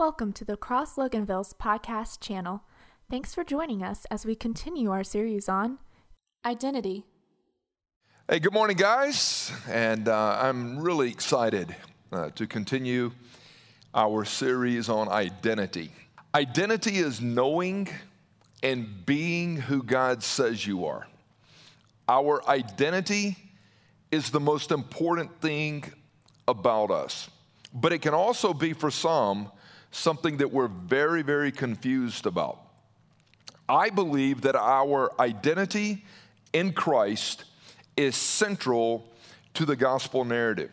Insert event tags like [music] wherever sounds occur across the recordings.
Welcome to the Cross Loganville's podcast channel. Thanks for joining us as we continue our series on identity. Hey, good morning, guys. And uh, I'm really excited uh, to continue our series on identity. Identity is knowing and being who God says you are. Our identity is the most important thing about us, but it can also be for some something that we're very, very confused about. I believe that our identity in Christ is central to the gospel narrative.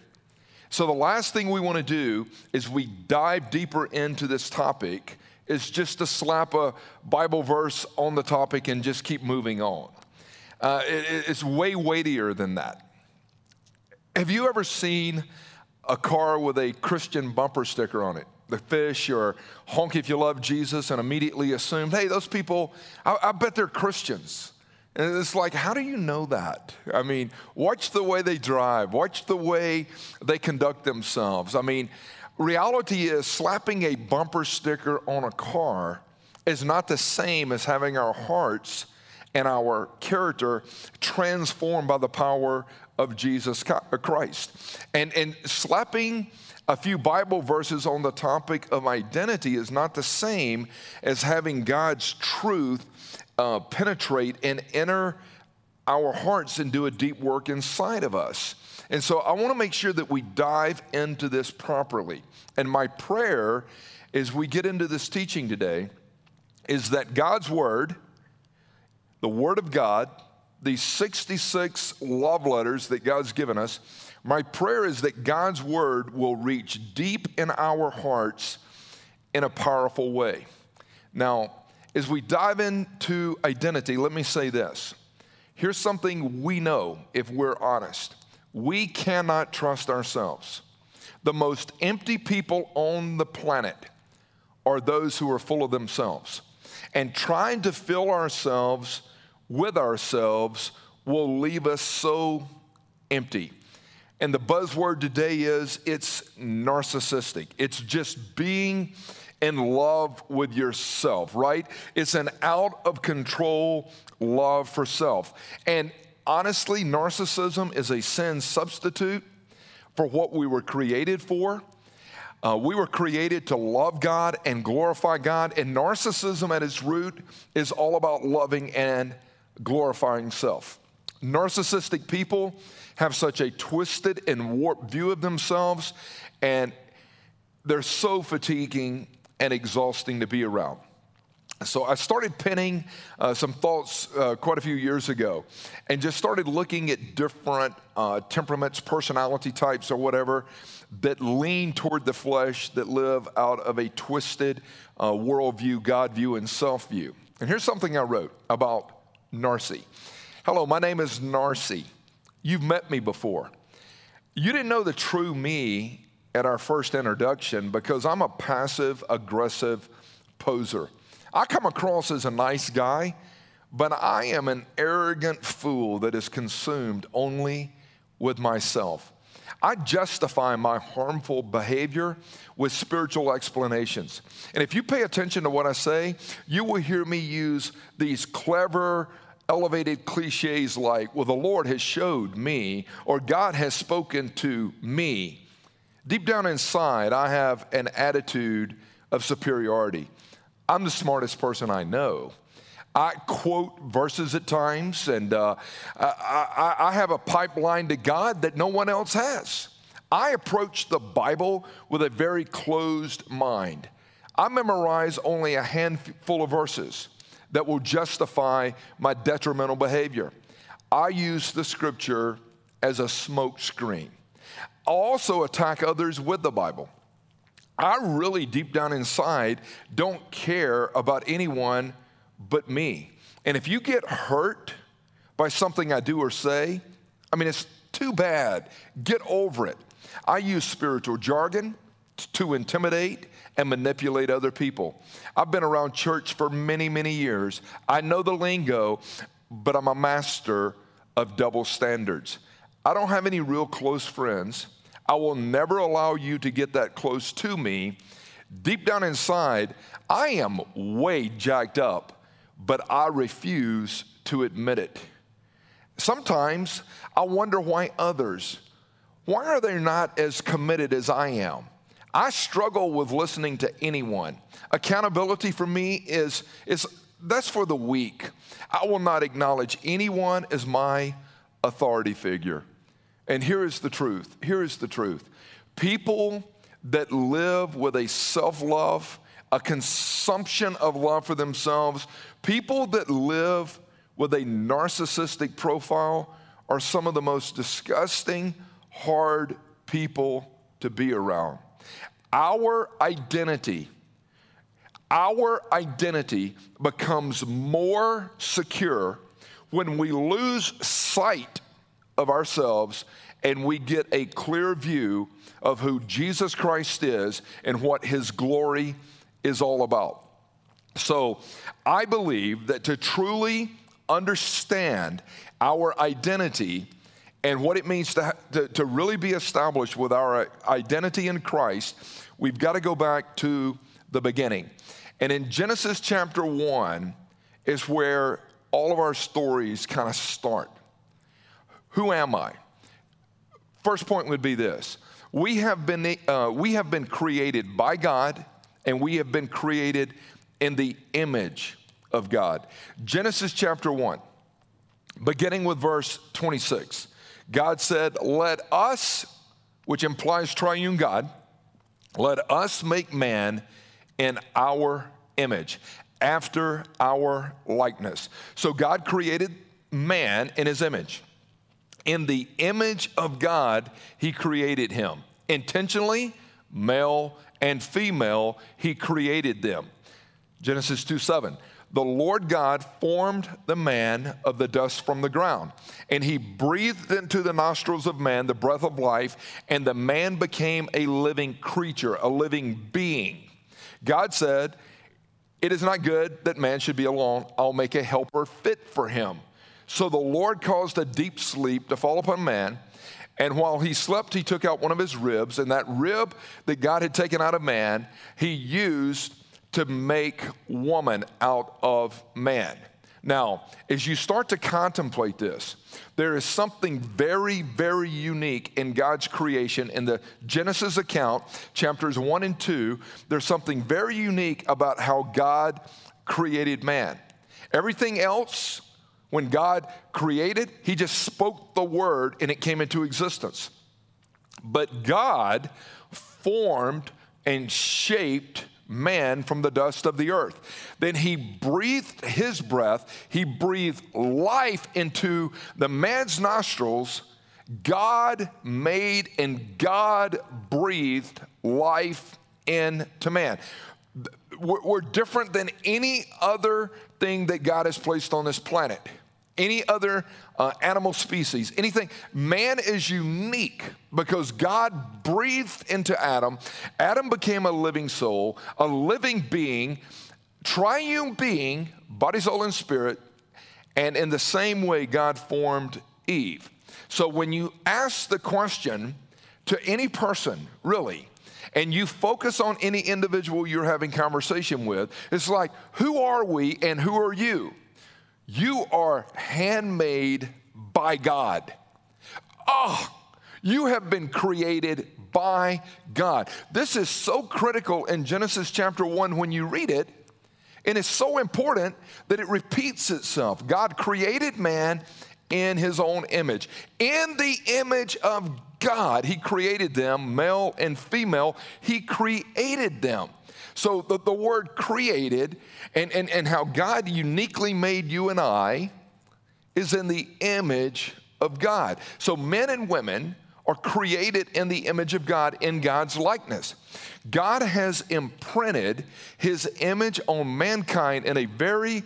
So, the last thing we want to do is we dive deeper into this topic, is just to slap a Bible verse on the topic and just keep moving on. Uh, it, it's way weightier than that. Have you ever seen a car with a Christian bumper sticker on it? The fish or honk if you love Jesus and immediately assume, hey, those people, I, I, bet they're Christians. And it's like, how do you know that? I mean, watch the way they drive, watch the way they conduct themselves. I mean, reality is slapping a bumper sticker on a car is not the same as having our hearts and our character transformed by the power of Jesus Christ. And, and slapping a few Bible verses on the topic of identity is not the same as having God's truth uh, penetrate and enter our hearts and do a deep work inside of us. And so I want to make sure that we dive into this properly. And my prayer as we get into this teaching today is that God's Word, the Word of God, these 66 love letters that God's given us, my prayer is that God's word will reach deep in our hearts in a powerful way. Now, as we dive into identity, let me say this. Here's something we know if we're honest we cannot trust ourselves. The most empty people on the planet are those who are full of themselves. And trying to fill ourselves with ourselves will leave us so empty. And the buzzword today is it's narcissistic. It's just being in love with yourself, right? It's an out of control love for self. And honestly, narcissism is a sin substitute for what we were created for. Uh, we were created to love God and glorify God, and narcissism at its root is all about loving and glorifying self. Narcissistic people have such a twisted and warped view of themselves, and they're so fatiguing and exhausting to be around. So I started penning uh, some thoughts uh, quite a few years ago and just started looking at different uh, temperaments, personality types, or whatever that lean toward the flesh, that live out of a twisted uh, worldview, God view, and self view. And here's something I wrote about Narcy. Hello, my name is Narcy. You've met me before. You didn't know the true me at our first introduction because I'm a passive aggressive poser. I come across as a nice guy, but I am an arrogant fool that is consumed only with myself. I justify my harmful behavior with spiritual explanations. And if you pay attention to what I say, you will hear me use these clever, elevated cliches like, well, the Lord has showed me, or God has spoken to me. Deep down inside, I have an attitude of superiority. I'm the smartest person I know. I quote verses at times, and uh, I, I, I have a pipeline to God that no one else has. I approach the Bible with a very closed mind. I memorize only a handful of verses that will justify my detrimental behavior. I use the scripture as a smoke screen. I also attack others with the Bible. I really, deep down inside, don't care about anyone but me. And if you get hurt by something I do or say, I mean, it's too bad. Get over it. I use spiritual jargon to intimidate and manipulate other people. I've been around church for many, many years. I know the lingo, but I'm a master of double standards. I don't have any real close friends. I will never allow you to get that close to me Deep down inside, I am way jacked up, but I refuse to admit it. Sometimes I wonder why others, why are they not as committed as I am? I struggle with listening to anyone. Accountability for me is, is that's for the weak. I will not acknowledge anyone as my authority figure. And here is the truth. Here is the truth. People that live with a self love, a consumption of love for themselves, people that live with a narcissistic profile are some of the most disgusting, hard people to be around. Our identity, our identity becomes more secure when we lose sight of ourselves and we get a clear view of who Jesus Christ is and what his glory is all about. So I believe that to truly understand our identity and what it means to, to, to, really be established with our identity in Christ, we've got to go back to the beginning. And in Genesis chapter 1 is where all of our stories kind of start. Who am I? First point would be this we have been, uh, we have been created by God, and we have been created in the image of God. Genesis chapter 1, beginning with verse 26. God said, Let us, which implies triune God, let us make man in our image, after our likeness. So God created man in his image. In the image of God, he created him. Intentionally, male and female, he created them. Genesis 2 7 the Lord God formed the man of the dust from the ground, and he breathed into the nostrils of man the breath of life, and the man became a living creature, a living being. God said, It is not good that man should be alone. I'll make a helper fit for him. So the Lord caused a deep sleep to fall upon man. And while he slept, he took out one of his ribs, and that rib that God had taken out of man, he used to make woman out of man. Now, as you start to contemplate this, there is something very, very unique in God's creation. In the Genesis account, chapters 1 and 2, there's something very unique about how God created man. Everything else, when God created, He just spoke the word and it came into existence. But God formed and shaped man from the dust of the earth. Then he breathed his breath, he breathed life into the man's nostrils. God made and God breathed life into man. We're different than any other thing that God has placed on this planet, any other uh, animal species, anything. Man is unique because God breathed into Adam. Adam became a living soul, a living being, triune being, body, soul, and spirit. And in the same way, God formed Eve. So when you ask the question to any person, really, and you focus on any individual you're having conversation with, it's like, who are we and who are you? You are handmade by God. Oh, you have been created by God. This is so critical in Genesis chapter 1 when you read it, and it's so important that it repeats itself. God created man in his own image. In the image of God, he created them, male and female, he created them. So the, the word created and, and, and how God uniquely made you and I is in the image of God. So men and women are created in the image of God in God's likeness. God has imprinted his image on mankind in a very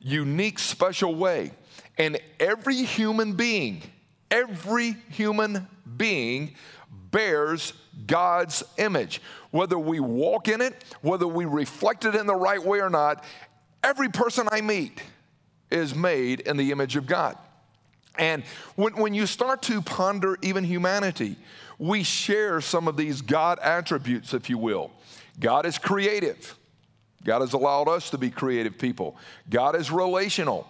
unique, special way. And every human being, every human being bears God's image. Whether we walk in it, whether we reflect it in the right way or not, every person I meet is made in the image of God. And when, when you start to ponder even humanity, we share some of these God attributes, if you will. God is creative. God has allowed us to be creative people. God is relational.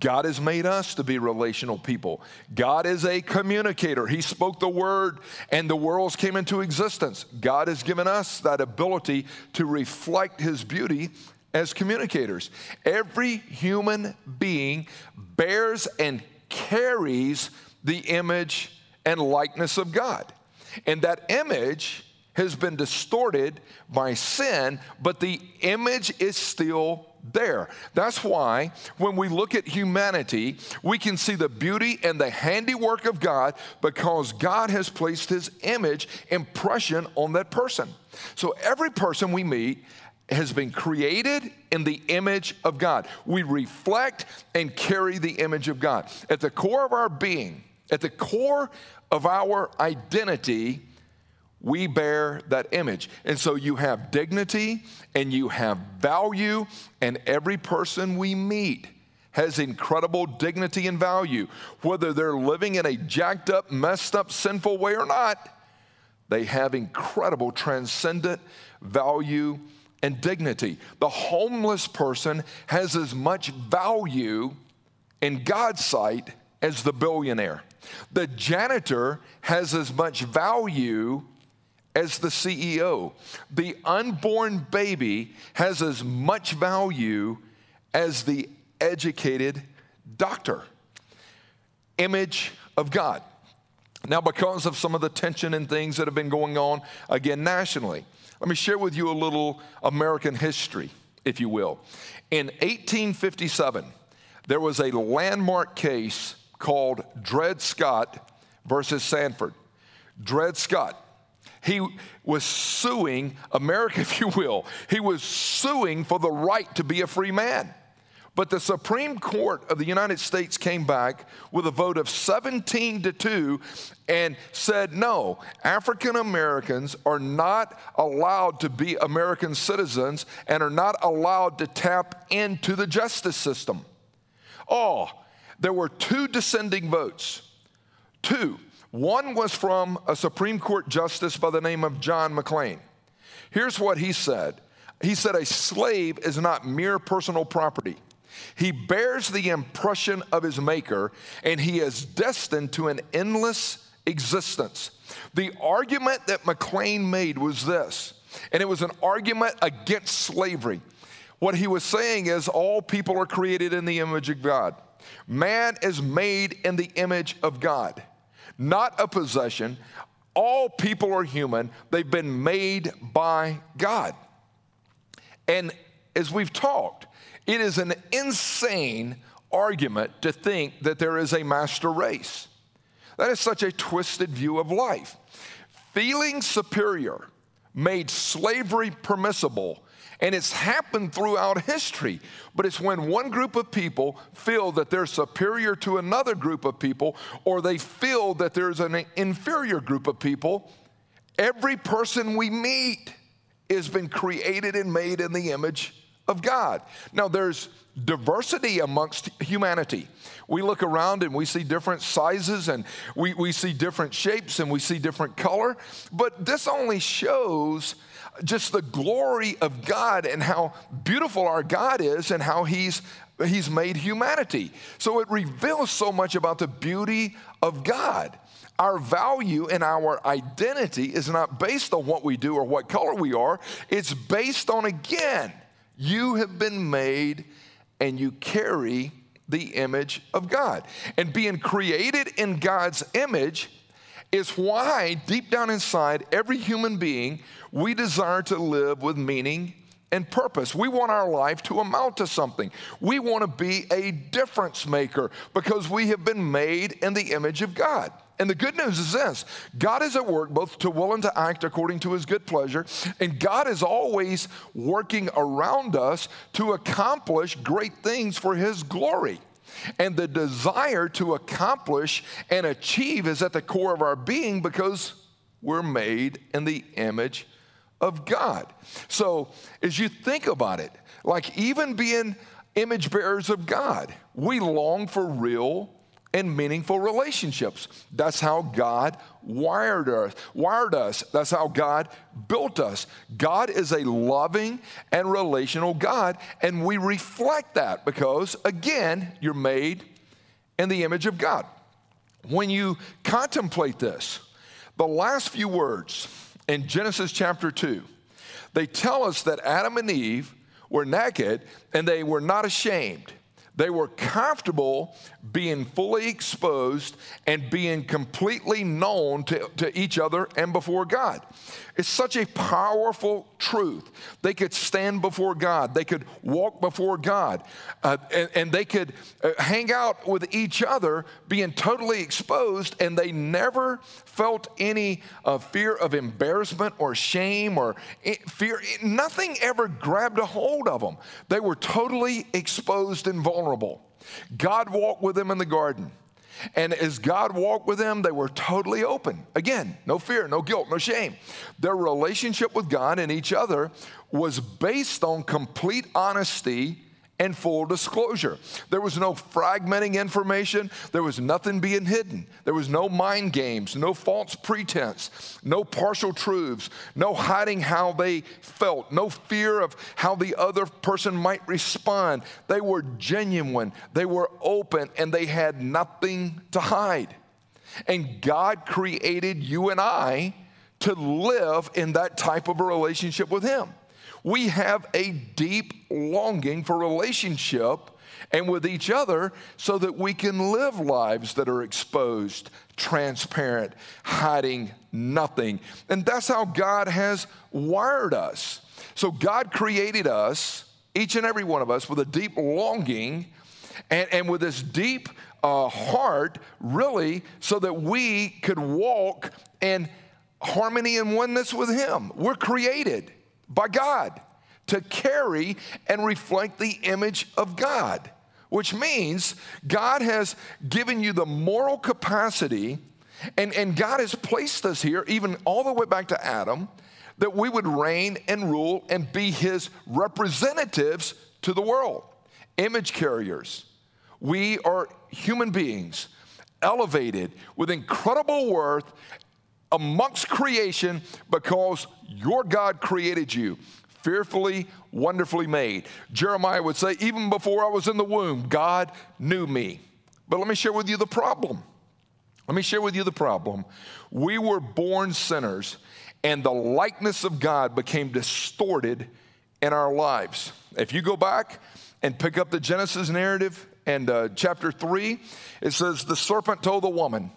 God has made us to be relational people. God is a communicator. He spoke the word and the worlds came into existence. God has given us that ability to reflect his beauty as communicators. Every human being bears and carries the image and likeness of God. And that image has been distorted by sin, but the image is still there. That's why when we look at humanity, we can see the beauty and the handiwork of God because God has placed his image impression on that person. So every person we meet has been created in the image of God. We reflect and carry the image of God. At the core of our being, at the core of our identity, we bear that image. And so you have dignity and you have value, and every person we meet has incredible dignity and value. Whether they're living in a jacked up, messed up, sinful way or not, they have incredible transcendent value and dignity. The homeless person has as much value in God's sight as the billionaire. The janitor has as much value as the CEO. The unborn baby has as much value as the educated doctor. Image of God. Now, because of some of the tension and things that have been going on again nationally, let me share with you a little American history, if you will. In 1857, there was a landmark case called Dred Scott versus Sandford. Dred Scott, he was suing America, [laughs] if you will. He was suing for the right to be a free man. But the Supreme Court of the United States came back with a vote of 17 to 2 and said, no, African Americans are not allowed to be American citizens and are not allowed to tap into the justice system. Oh, there were two dissenting votes. Two. One was from a Supreme Court justice by the name of John McLean. Here's what he said He said, A slave is not mere personal property. He bears the impression of his maker, and he is destined to an endless existence. The argument that McLean made was this, and it was an argument against slavery. What he was saying is all people are created in the image of God. Man is made in the image of God, not a possession. All people are human, they've been made by God. And as we've talked, it is an insane argument to think that there is a master race. That is such a twisted view of life. Feeling superior made slavery permissible, and it's happened throughout history. But it's when one group of people feel that they're superior to another group of people, or they feel that there's an inferior group of people, every person we meet has been created and made in the image of God. Now, there's diversity amongst humanity. We look around and we see different sizes and we, we see different shapes and we see different color, but this only shows just the glory of God and how beautiful our God is and how He's He's made humanity. So it reveals so much about the beauty of God. Our value and our identity is not based on what we do or what color we are. It's based on, again, you have been made and you carry the image of God. And being created in God's image is why, deep down inside, every human being, we desire to live with meaning and purpose. We want our life to amount to something. We want to be a difference maker because we have been made in the image of God. And the good news is this God is at work both to will and to act according to his good pleasure. And God is always working around us to accomplish great things for his glory. And the desire to accomplish and achieve is at the core of our being because we're made in the image of God. So as you think about it, like even being image bearers of God, we long for real and meaningful relationships. That's how God wired us, wired us. That's how God built us. God is a loving and relational God, and we reflect that because again, you're made in the image of God. When you contemplate this, the last few words in Genesis chapter 2, they tell us that Adam and Eve were naked and they were not ashamed. They were comfortable being fully exposed and being completely known to, to each other and before God. It's such a powerful truth. They could stand before God, they could walk before God, uh, and, and, they could uh, hang out with each other being totally exposed, and they never felt any uh, fear of embarrassment or shame or fear. Nothing ever grabbed a hold of them. They were totally exposed and vulnerable. God walked with them in the garden. And as God walked with them, they were totally open. Again, no fear, no guilt, no shame. Their relationship with God and each other was based on complete honesty and full disclosure. There was no fragmenting information, there was nothing being hidden. There was no mind games, no false pretense, no partial truths, no hiding how they felt, no fear of how the other person might respond. They were genuine, they were open, and they had nothing to hide. And God created you and I to live in that type of a relationship with Him we have a deep longing for relationship and with each other so that we can live lives that are exposed, transparent, hiding nothing. And that's how God has wired us. So God created us, each and every one of us, with a deep longing and, and with this deep uh, heart, really, so that we could walk in harmony and oneness with Him. We're created by God to carry and reflect the image of God, which means God has given you the moral capacity, and, and God has placed us here, even all the way back to Adam, that we would reign and rule and be his representatives to the world, image carriers. We are human beings elevated with incredible worth amongst creation because your God created you fearfully, wonderfully made. Jeremiah would say, Even before I was in the womb, God knew me. But let me share with you the problem. Let me share with you the problem. We were born sinners, and the likeness of God became distorted in our lives. If you go back and pick up the Genesis narrative and uh, chapter 3, it says, The serpent told the woman,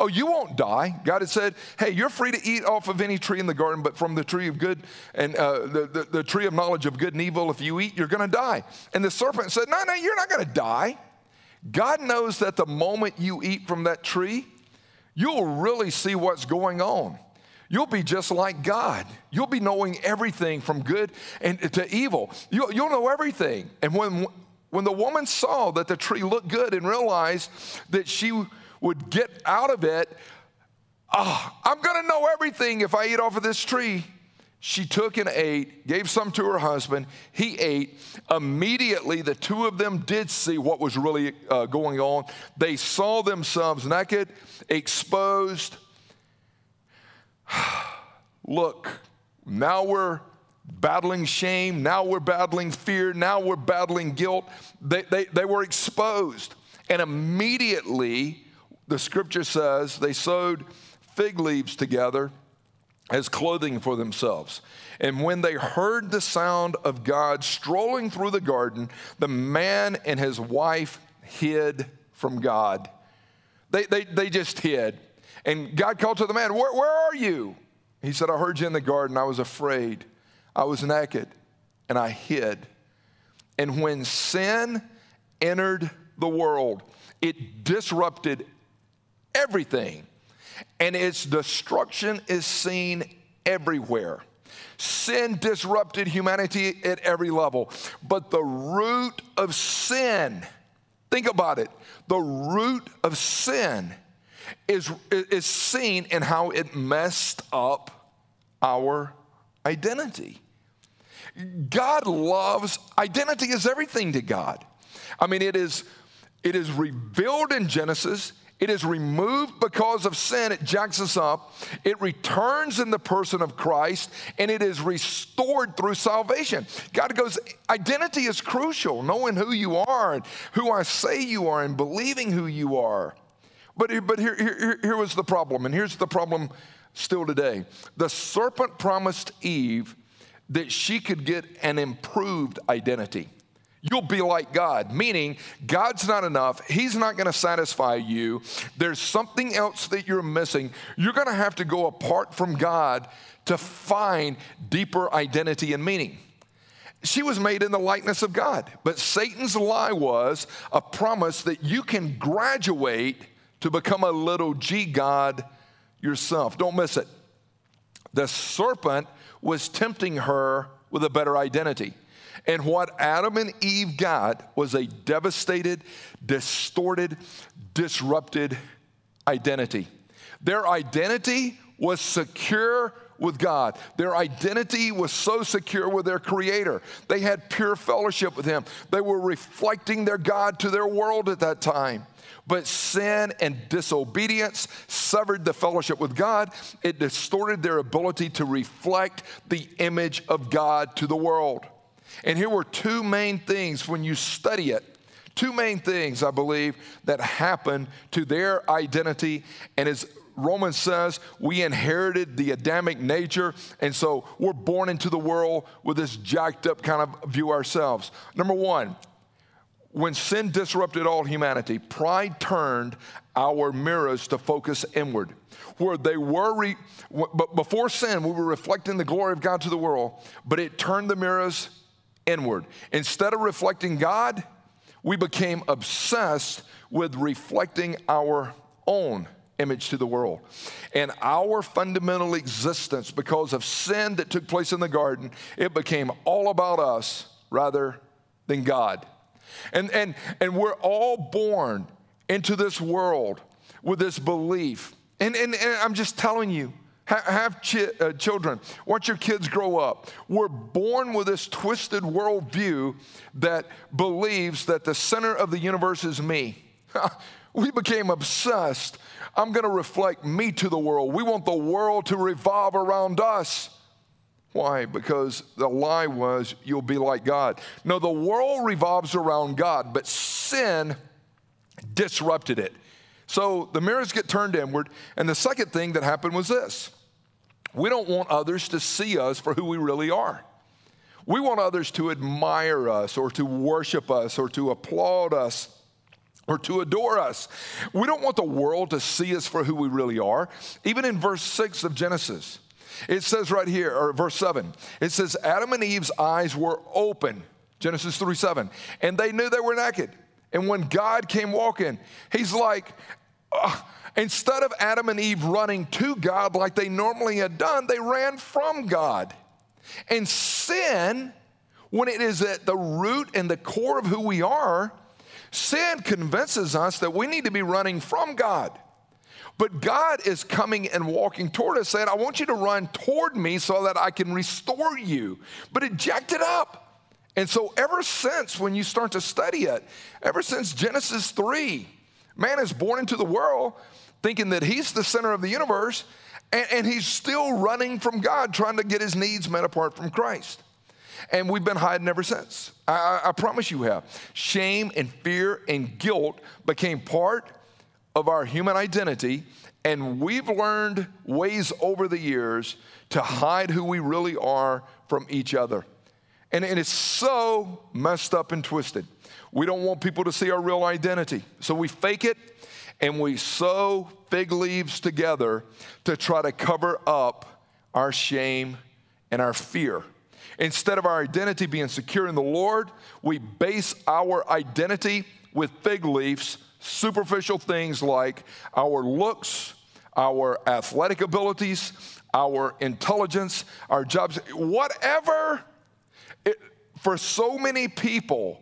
Oh, you won't die. God had said, Hey, you're free to eat off of any tree in the garden, but from the tree of good and uh, the, the, the tree of knowledge of good and evil, if you eat, you're going to die. And the serpent said, No, no, you're not going to die. God knows that the moment you eat from that tree, you'll really see what's going on. You'll be just like God. You'll be knowing everything from good and to evil. You'll, you'll know everything. And when, when the woman saw that the tree looked good and realized that she would get out of it, oh, I'm to know everything if I eat off of this tree. She took and ate, gave some to her husband. He ate. Immediately, the two of them did see what was really uh, going on. They saw themselves naked, exposed. [sighs] Look, now we're battling shame. Now we're battling fear. Now we're battling guilt. They, they, they were exposed. And immediately, the scripture says they sewed fig leaves together as clothing for themselves. And when they heard the sound of God strolling through the garden, the man and his wife hid from God. They, they, they just hid. And God called to the man, where, where are you? He said, I heard you in the garden. I was afraid. I was naked and I hid. And when sin entered the world, it disrupted everything. And its destruction is seen everywhere. Sin disrupted humanity at every level. But the root of sin, think about it, the root of sin is, is seen in how it messed up our identity. God loves, identity is everything to God. I mean, it is It is revealed in Genesis. It is removed because of sin. It jacks us up. It returns in the person of Christ, and it is restored through salvation. God goes, identity is crucial, knowing who you are and who I say you are and believing who you are. But, but here, here, here was the problem, and here's the problem still today. The serpent promised Eve that she could get an improved identity. You'll be like God, meaning God's not enough. He's not going to satisfy you. There's something else that you're missing. You're going to have to go apart from God to find deeper identity and meaning. She was made in the likeness of God, but Satan's lie was a promise that you can graduate to become a little g God yourself. Don't miss it. The serpent was tempting her with a better identity. And what Adam and Eve got was a devastated, distorted, disrupted identity. Their identity was secure with God. Their identity was so secure with their Creator. They had pure fellowship with Him. They were reflecting their God to their world at that time. But sin and disobedience severed the fellowship with God. It distorted their ability to reflect the image of God to the world. And here were two main things when you study it. Two main things, I believe, that happened to their identity. And as Romans says, we inherited the Adamic nature. And so we're born into the world with this jacked up kind of view ourselves. Number one, when sin disrupted all humanity, pride turned our mirrors to focus inward. Where they were, re, but before sin, we were reflecting the glory of God to the world, but it turned the mirrors inward. Instead of reflecting God, we became obsessed with reflecting our own image to the world. And our fundamental existence, because of sin that took place in the garden, it became all about us rather than God. And, and, and we're all born into this world with this belief. And, and, and I'm just telling you, have chi- uh, children. Watch your kids grow up. We're born with this twisted worldview that believes that the center of the universe is me. we became obsessed. I'm going to reflect me to the world. We want the world to revolve around us. Why? Because the lie was you'll be like God. No, the world revolves around God, but sin disrupted it. So the mirrors get turned inward. And the second thing that happened was this we don't want others to see us for who we really are. We want others to admire us or to worship us or to applaud us or to adore us. We don't want the world to see us for who we really are. Even in verse 6 of Genesis, it says right here, or verse 7, it says, Adam and Eve's eyes were open, Genesis 3 7, and they knew they were naked. And when God came walking, he's like, oh, Instead of Adam and Eve running to God like they normally had done, they ran from God. And sin, when it is at the root and the core of who we are, sin convinces us that we need to be running from God. But God is coming and walking toward us, saying, I want you to run toward me so that I can restore you. But it jacked it up. And so, ever since when you start to study it, ever since Genesis 3, man is born into the world thinking that he's the center of the universe, and, and he's still running from God, trying to get his needs met apart from Christ. And we've been hiding ever since. I, I, promise you have. Shame and fear and guilt became part of our human identity, and we've learned ways over the years to hide who we really are from each other. And, and it's so messed up and twisted. We don't want people to see our real identity. So we fake it and we sew fig leaves together to try to cover up our shame and our fear. Instead of our identity being secure in the Lord, we base our identity with fig leaves, superficial things like our looks, our athletic abilities, our intelligence, our jobs, whatever. It, for so many people,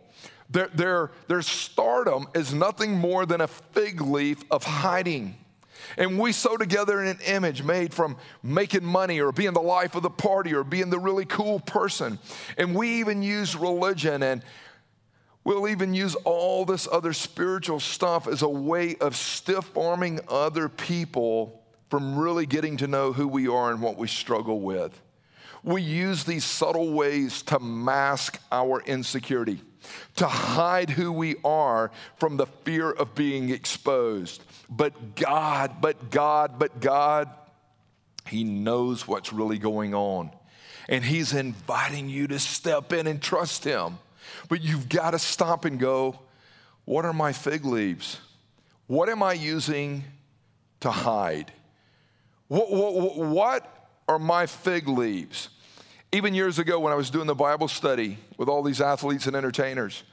their, their, their stardom is nothing more than a fig leaf of hiding. And we sew together in an image made from making money or being the life of the party or being the really cool person. And we even use religion and We'll even use all this other spiritual stuff as a way of stiff arming other people from really getting to know who we are and what we struggle with. We use these subtle ways to mask our insecurity, to hide who we are from the fear of being exposed. But God, but God, but God, He knows what's really going on. And He's inviting you to step in and trust Him. But you've got to stop and go, what are my fig leaves? What am I using to hide? What, what, what are my fig leaves? Even years ago, when I was doing the Bible study with all these athletes and entertainers,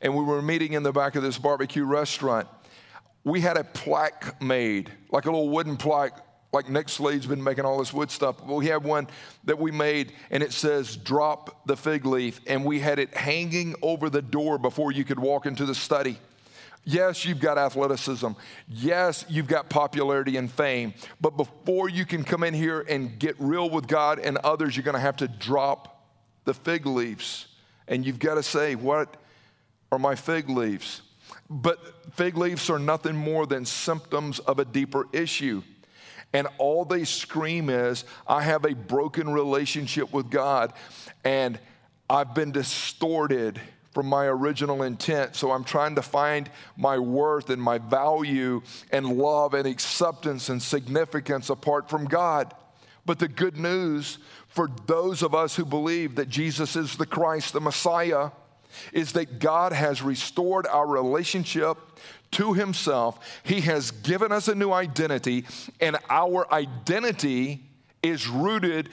and we were meeting in the back of this barbecue restaurant, we had a plaque made, like a little wooden plaque, like Nick Slade's been making all this wood stuff. But we have one that we made, and it says, Drop the fig leaf. And we had it hanging over the door before you could walk into the study. Yes, you've got athleticism. Yes, you've got popularity and fame. But before you can come in here and get real with God and others, you're going to have to drop the fig leaves. And you've got to say, What are my fig leaves? But fig leaves are nothing more than symptoms of a deeper issue. And all they scream is, I have a broken relationship with God, and I've been distorted from my original intent. So I'm trying to find my worth and my value and love and acceptance and significance apart from God. But the good news for those of us who believe that Jesus is the Christ, the Messiah, is that God has restored our relationship to Himself. He has given us a new identity, and our identity is rooted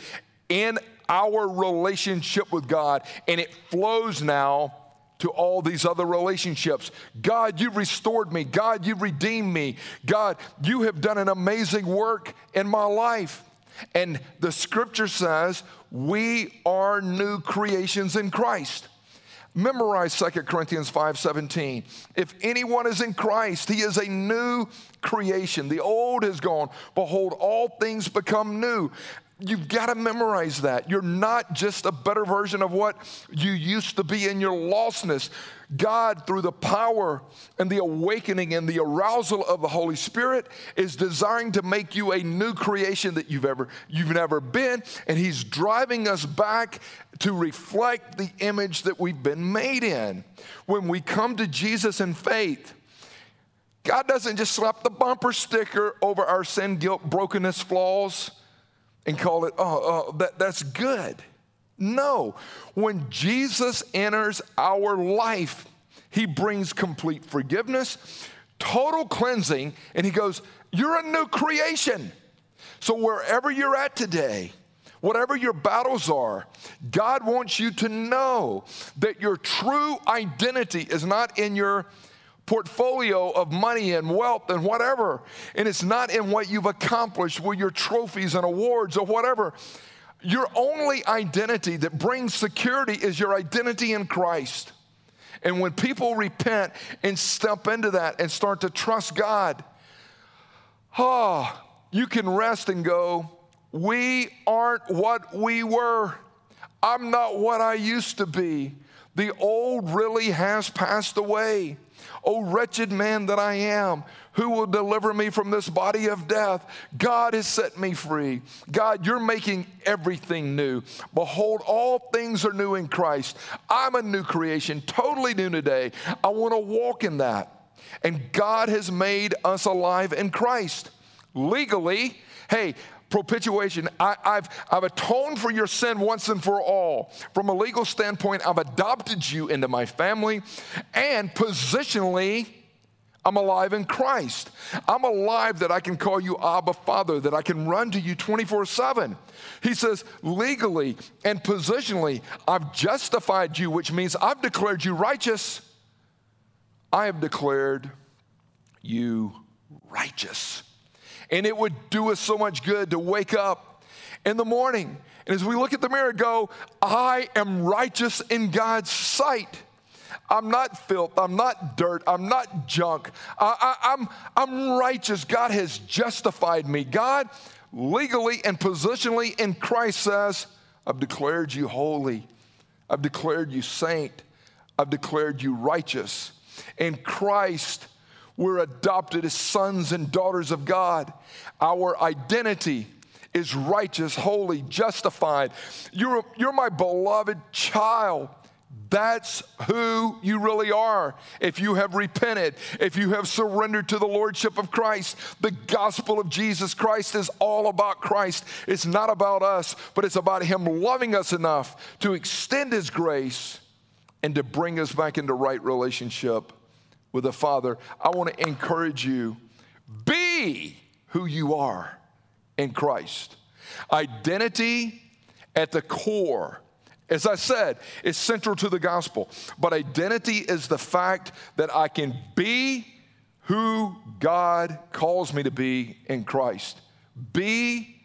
in our relationship with God, and it flows now to all these other relationships. God, you've restored me. God, you've redeemed me. God, you have done an amazing work in my life. And the scripture says we are new creations in Christ. Memorize 2 Corinthians 5:17. If anyone is in Christ, he is a new creation. The old is gone. Behold, all things become new. You've got to memorize that. You're not just a better version of what you used to be in your lostness. God, through the power and the awakening and the arousal of the Holy Spirit, is desiring to make you a new creation that you've ever you've never been, and He's driving us back to reflect the image that we've been made in. When we come to Jesus in faith, God doesn't just slap the bumper sticker over our sin, guilt, brokenness, flaws and call it, oh, oh that, that's good. No. When Jesus enters our life, he brings complete forgiveness, total cleansing, and he goes, You're a new creation. So wherever you're at today, whatever your battles are, God wants you to know that your true identity is not in your portfolio of money and wealth and whatever. And it's not in what you've accomplished with your trophies and awards or whatever. Your only identity that brings security is your identity in Christ. And when people repent and step into that and start to trust God, oh, you can rest and go, We aren't what we were. I'm not what I used to be. The old really has passed away. Oh, wretched man that I am, who will deliver me from this body of death? God has set me free. God, you're making everything new. Behold, all things are new in Christ. I'm a new creation, totally new today. I want to walk in that. And God has made us alive in Christ. Legally, hey, propitiation. I, have I've atoned for your sin once and for all. From a legal standpoint, I've adopted you into my family, and positionally, I'm alive in Christ. I'm alive that I can call you Abba Father, that I can run to you 24 7. He says, legally and positionally, I've justified you, which means I've declared you righteous. I have declared you righteous. And it would do us so much good to wake up in the morning. And as we look at the mirror, go, I am righteous in God's sight. I'm not filth. I'm not dirt. I'm not junk. I, am I'm, I'm righteous. God has justified me. God, legally and positionally in Christ, says, I've declared you holy. I've declared you saint. I've declared you righteous. In Christ, we're adopted as sons and daughters of God. Our identity is righteous, holy, justified. You're, you're my beloved child. That's who you really are. If you have repented, if you have surrendered to the Lordship of Christ, the gospel of Jesus Christ is all about Christ. It's not about us, but it's about Him loving us enough to extend His grace and to bring us back into right relationship with the Father. I want to encourage you be who you are in Christ. Identity at the core as I said, is central to the gospel. But identity is the fact that I can be who God calls me to be in Christ. Be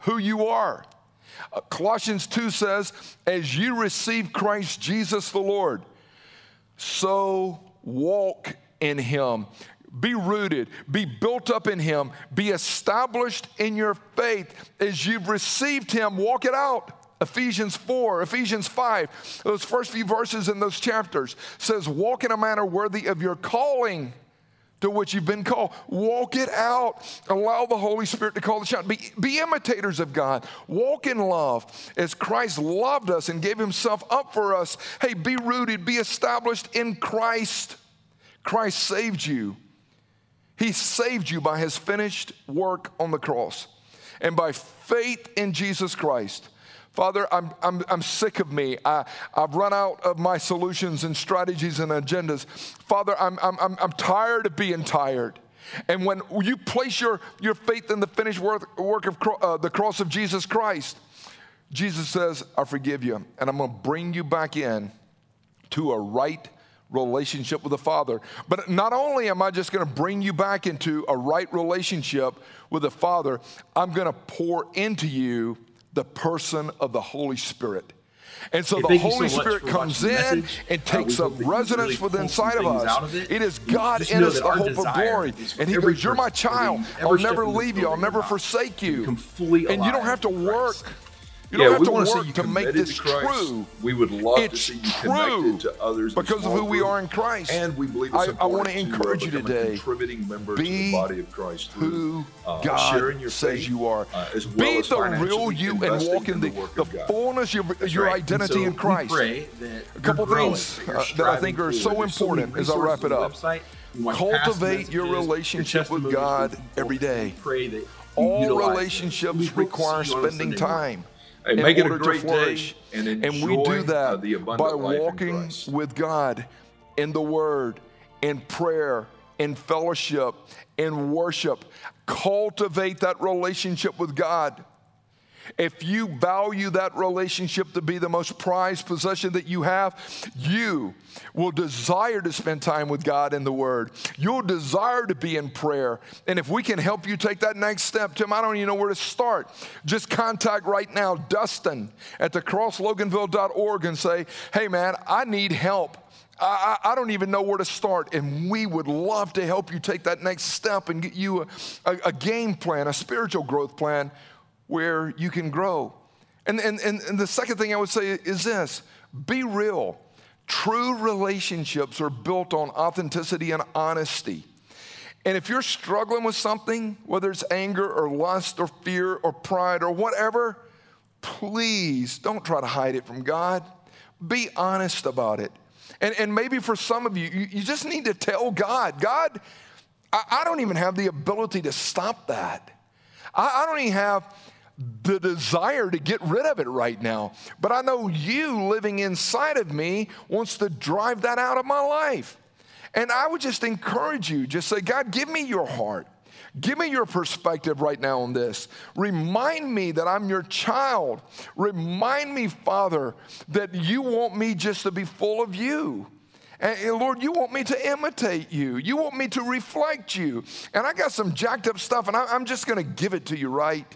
who you are. Uh, Colossians 2 says, As you receive Christ Jesus the Lord, so walk in him. Be rooted, be built up in him, be established in your faith. As you've received him, walk it out. Ephesians 4, Ephesians 5, those first few verses in those chapters says, Walk in a manner worthy of your calling to which you've been called. Walk it out. Allow the Holy Spirit to call the shot. Be, be imitators of God. Walk in love as Christ loved us and gave himself up for us. Hey, be rooted, be established in Christ. Christ saved you. He saved you by his finished work on the cross and by faith in Jesus Christ. Father, I'm, I'm, I'm sick of me. I, I've run out of my solutions and strategies and agendas. Father, I'm, I'm, I'm tired of being tired. And when you place your, your faith in the finished work, work of uh, the cross of Jesus Christ, Jesus says, I forgive you, and I'm going to bring you back in to a right relationship with the Father. But not only am I just going to bring you back into a right relationship with the Father, I'm going to pour into you the person of the Holy Spirit. And so hey, the Holy so Spirit comes in and uh, takes uh, up residence really within inside of us. Of it. it is God in us, the hope of glory. And He goes, You're my child. I'll never leave you. I'll never forsake you. And you don't have to work. You yeah, don't we have want to work to make this to true. We would love it's to see you true connected to others because of who we are in Christ. And we believe I, I want to encourage you today. contributing member be to the body of Christ who uh, God sharing your says faith, you are. Uh, as well be as the real you and walk in the, the, the fullness of your, your right. identity so in Christ. a couple things uh, that I think are so important as I wrap it up. Cultivate your relationship with God every day. All relationships require spending time and in make it a great day and, and we do that the by walking with God in the Word, in prayer, in fellowship, in worship. Cultivate that relationship with God. If you value that relationship to be the most prized possession that you have, you will desire to spend time with God in the Word. You'll desire to be in prayer. And if we can help you take that next step, Tim, I don't even know where to start. Just contact right now Dustin at thecrossloganville.org and say, hey, man, I need help. I, I, don't even know where to start. And we would love to help you take that next step and get you a, a, a game plan, a spiritual growth plan where you can grow. And, and, and, and the second thing I would say is this be real. True relationships are built on authenticity and honesty. And if you're struggling with something, whether it's anger or lust or fear or pride or whatever, please don't try to hide it from God. Be honest about it. And, and maybe for some of you, you, you just need to tell God, God, I, I, don't even have the ability to stop that. I, I don't even have the desire to get rid of it right now. But I know you living inside of me wants to drive that out of my life. And I would just encourage you, just say, God, give me your heart. Give me your perspective right now on this. Remind me that I'm your child. Remind me, Father, that you want me just to be full of you. And, Lord, you want me to imitate you. You want me to reflect you. And I got some jacked up stuff, and I'm just going to give it to you right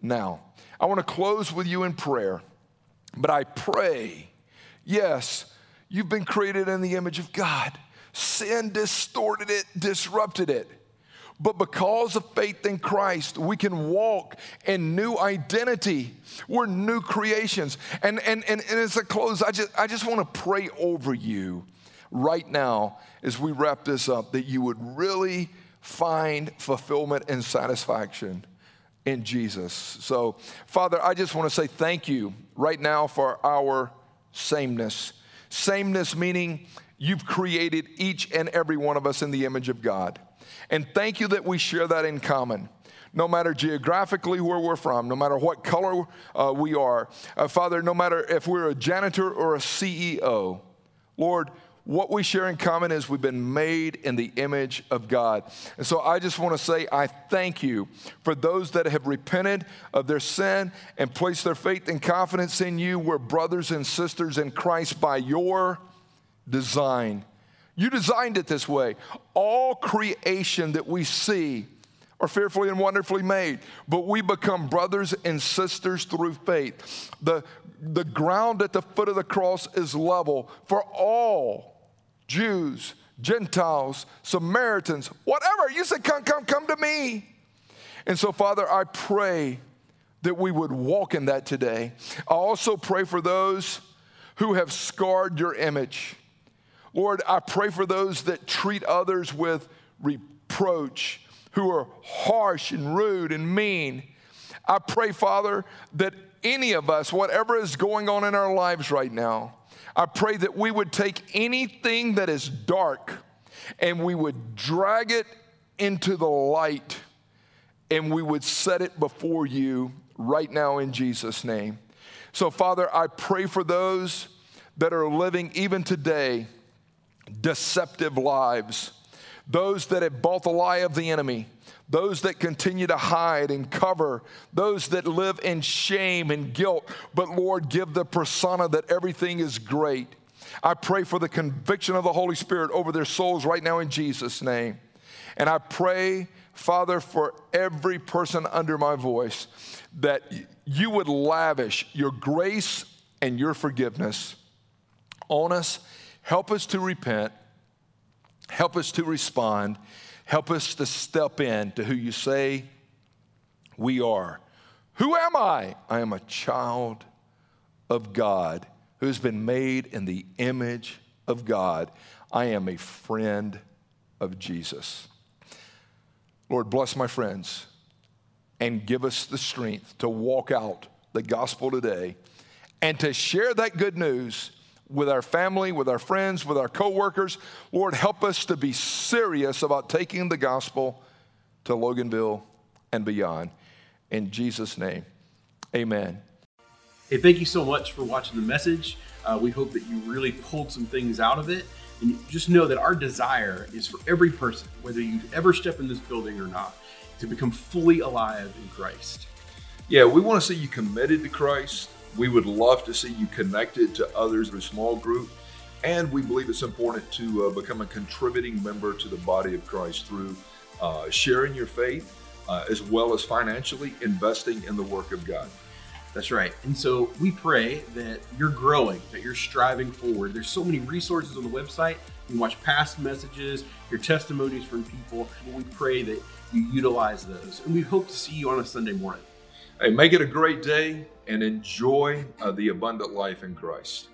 now, I want to close with you in prayer, but I pray, yes, you've been created in the image of God. Sin distorted it, disrupted it. But because of faith in Christ, we can walk in new identity. We're new creations. And, and, and, and as I close, I just, I just want to pray over you right now as we wrap this up that you would really find fulfillment and satisfaction in Jesus. So, Father, I just want to say thank you right now for our sameness. Sameness meaning you've created each and every one of us in the image of God. And thank you that we share that in common. No matter geographically where we're from, no matter what color uh, we are, uh, Father, no matter if we're a janitor or a CEO, Lord, what we share in common is we've been made in the image of God. And so I just want to say, I thank you for those that have repented of their sin and placed their faith and confidence in you. We're brothers and sisters in Christ by your design. You designed it this way. All creation that we see are fearfully and wonderfully made, but we become brothers and sisters through faith. The, the ground at the foot of the cross is level for all Jews, Gentiles, Samaritans, whatever. You said, come, come, come to me. And so, Father, I pray that we would walk in that today. I also pray for those who have scarred your image. Lord, I pray for those that treat others with reproach, who are harsh and rude and mean. I pray, Father, that any of us, whatever is going on in our lives right now, I pray that we would take anything that is dark and we would drag it into the light and we would set it before you right now in Jesus' name. So, Father, I pray for those that are living even today deceptive lives, those that have bought the lie of the enemy those that continue to hide and cover, those that live in shame and guilt. But Lord, give the persona that everything is great. I pray for the conviction of the Holy Spirit over their souls right now in Jesus' name. And I pray, Father, for every person under my voice that you would lavish your grace and your forgiveness on us. Help us to repent. Help us to respond. Help us to step in to who you say we are. Who am I? I am a child of God who's been made in the image of God. I am a friend of Jesus. Lord, bless my friends and give us the strength to walk out the gospel today and to share that good news with our family, with our friends, with our coworkers. Lord, help us to be serious about taking the gospel to Loganville and beyond. In Jesus' name, amen. Hey, thank you so much for watching the message. Uh, we hope that you really pulled some things out of it. And just know that our desire is for every person, whether you ever step in this building or not, to become fully alive in Christ. Yeah, we want to see you committed to Christ we would love to see you connected to others in a small group. And we believe it's important to uh, become a contributing member to the body of Christ through uh, sharing your faith uh, as well as financially investing in the work of God. That's right. And so we pray that you're growing, that you're striving forward. There's so many resources on the website. You can watch past messages, your testimonies from people. We pray that you utilize those. And we hope to see you on a Sunday morning. Hey, make it a great day and enjoy uh, the abundant life in Christ.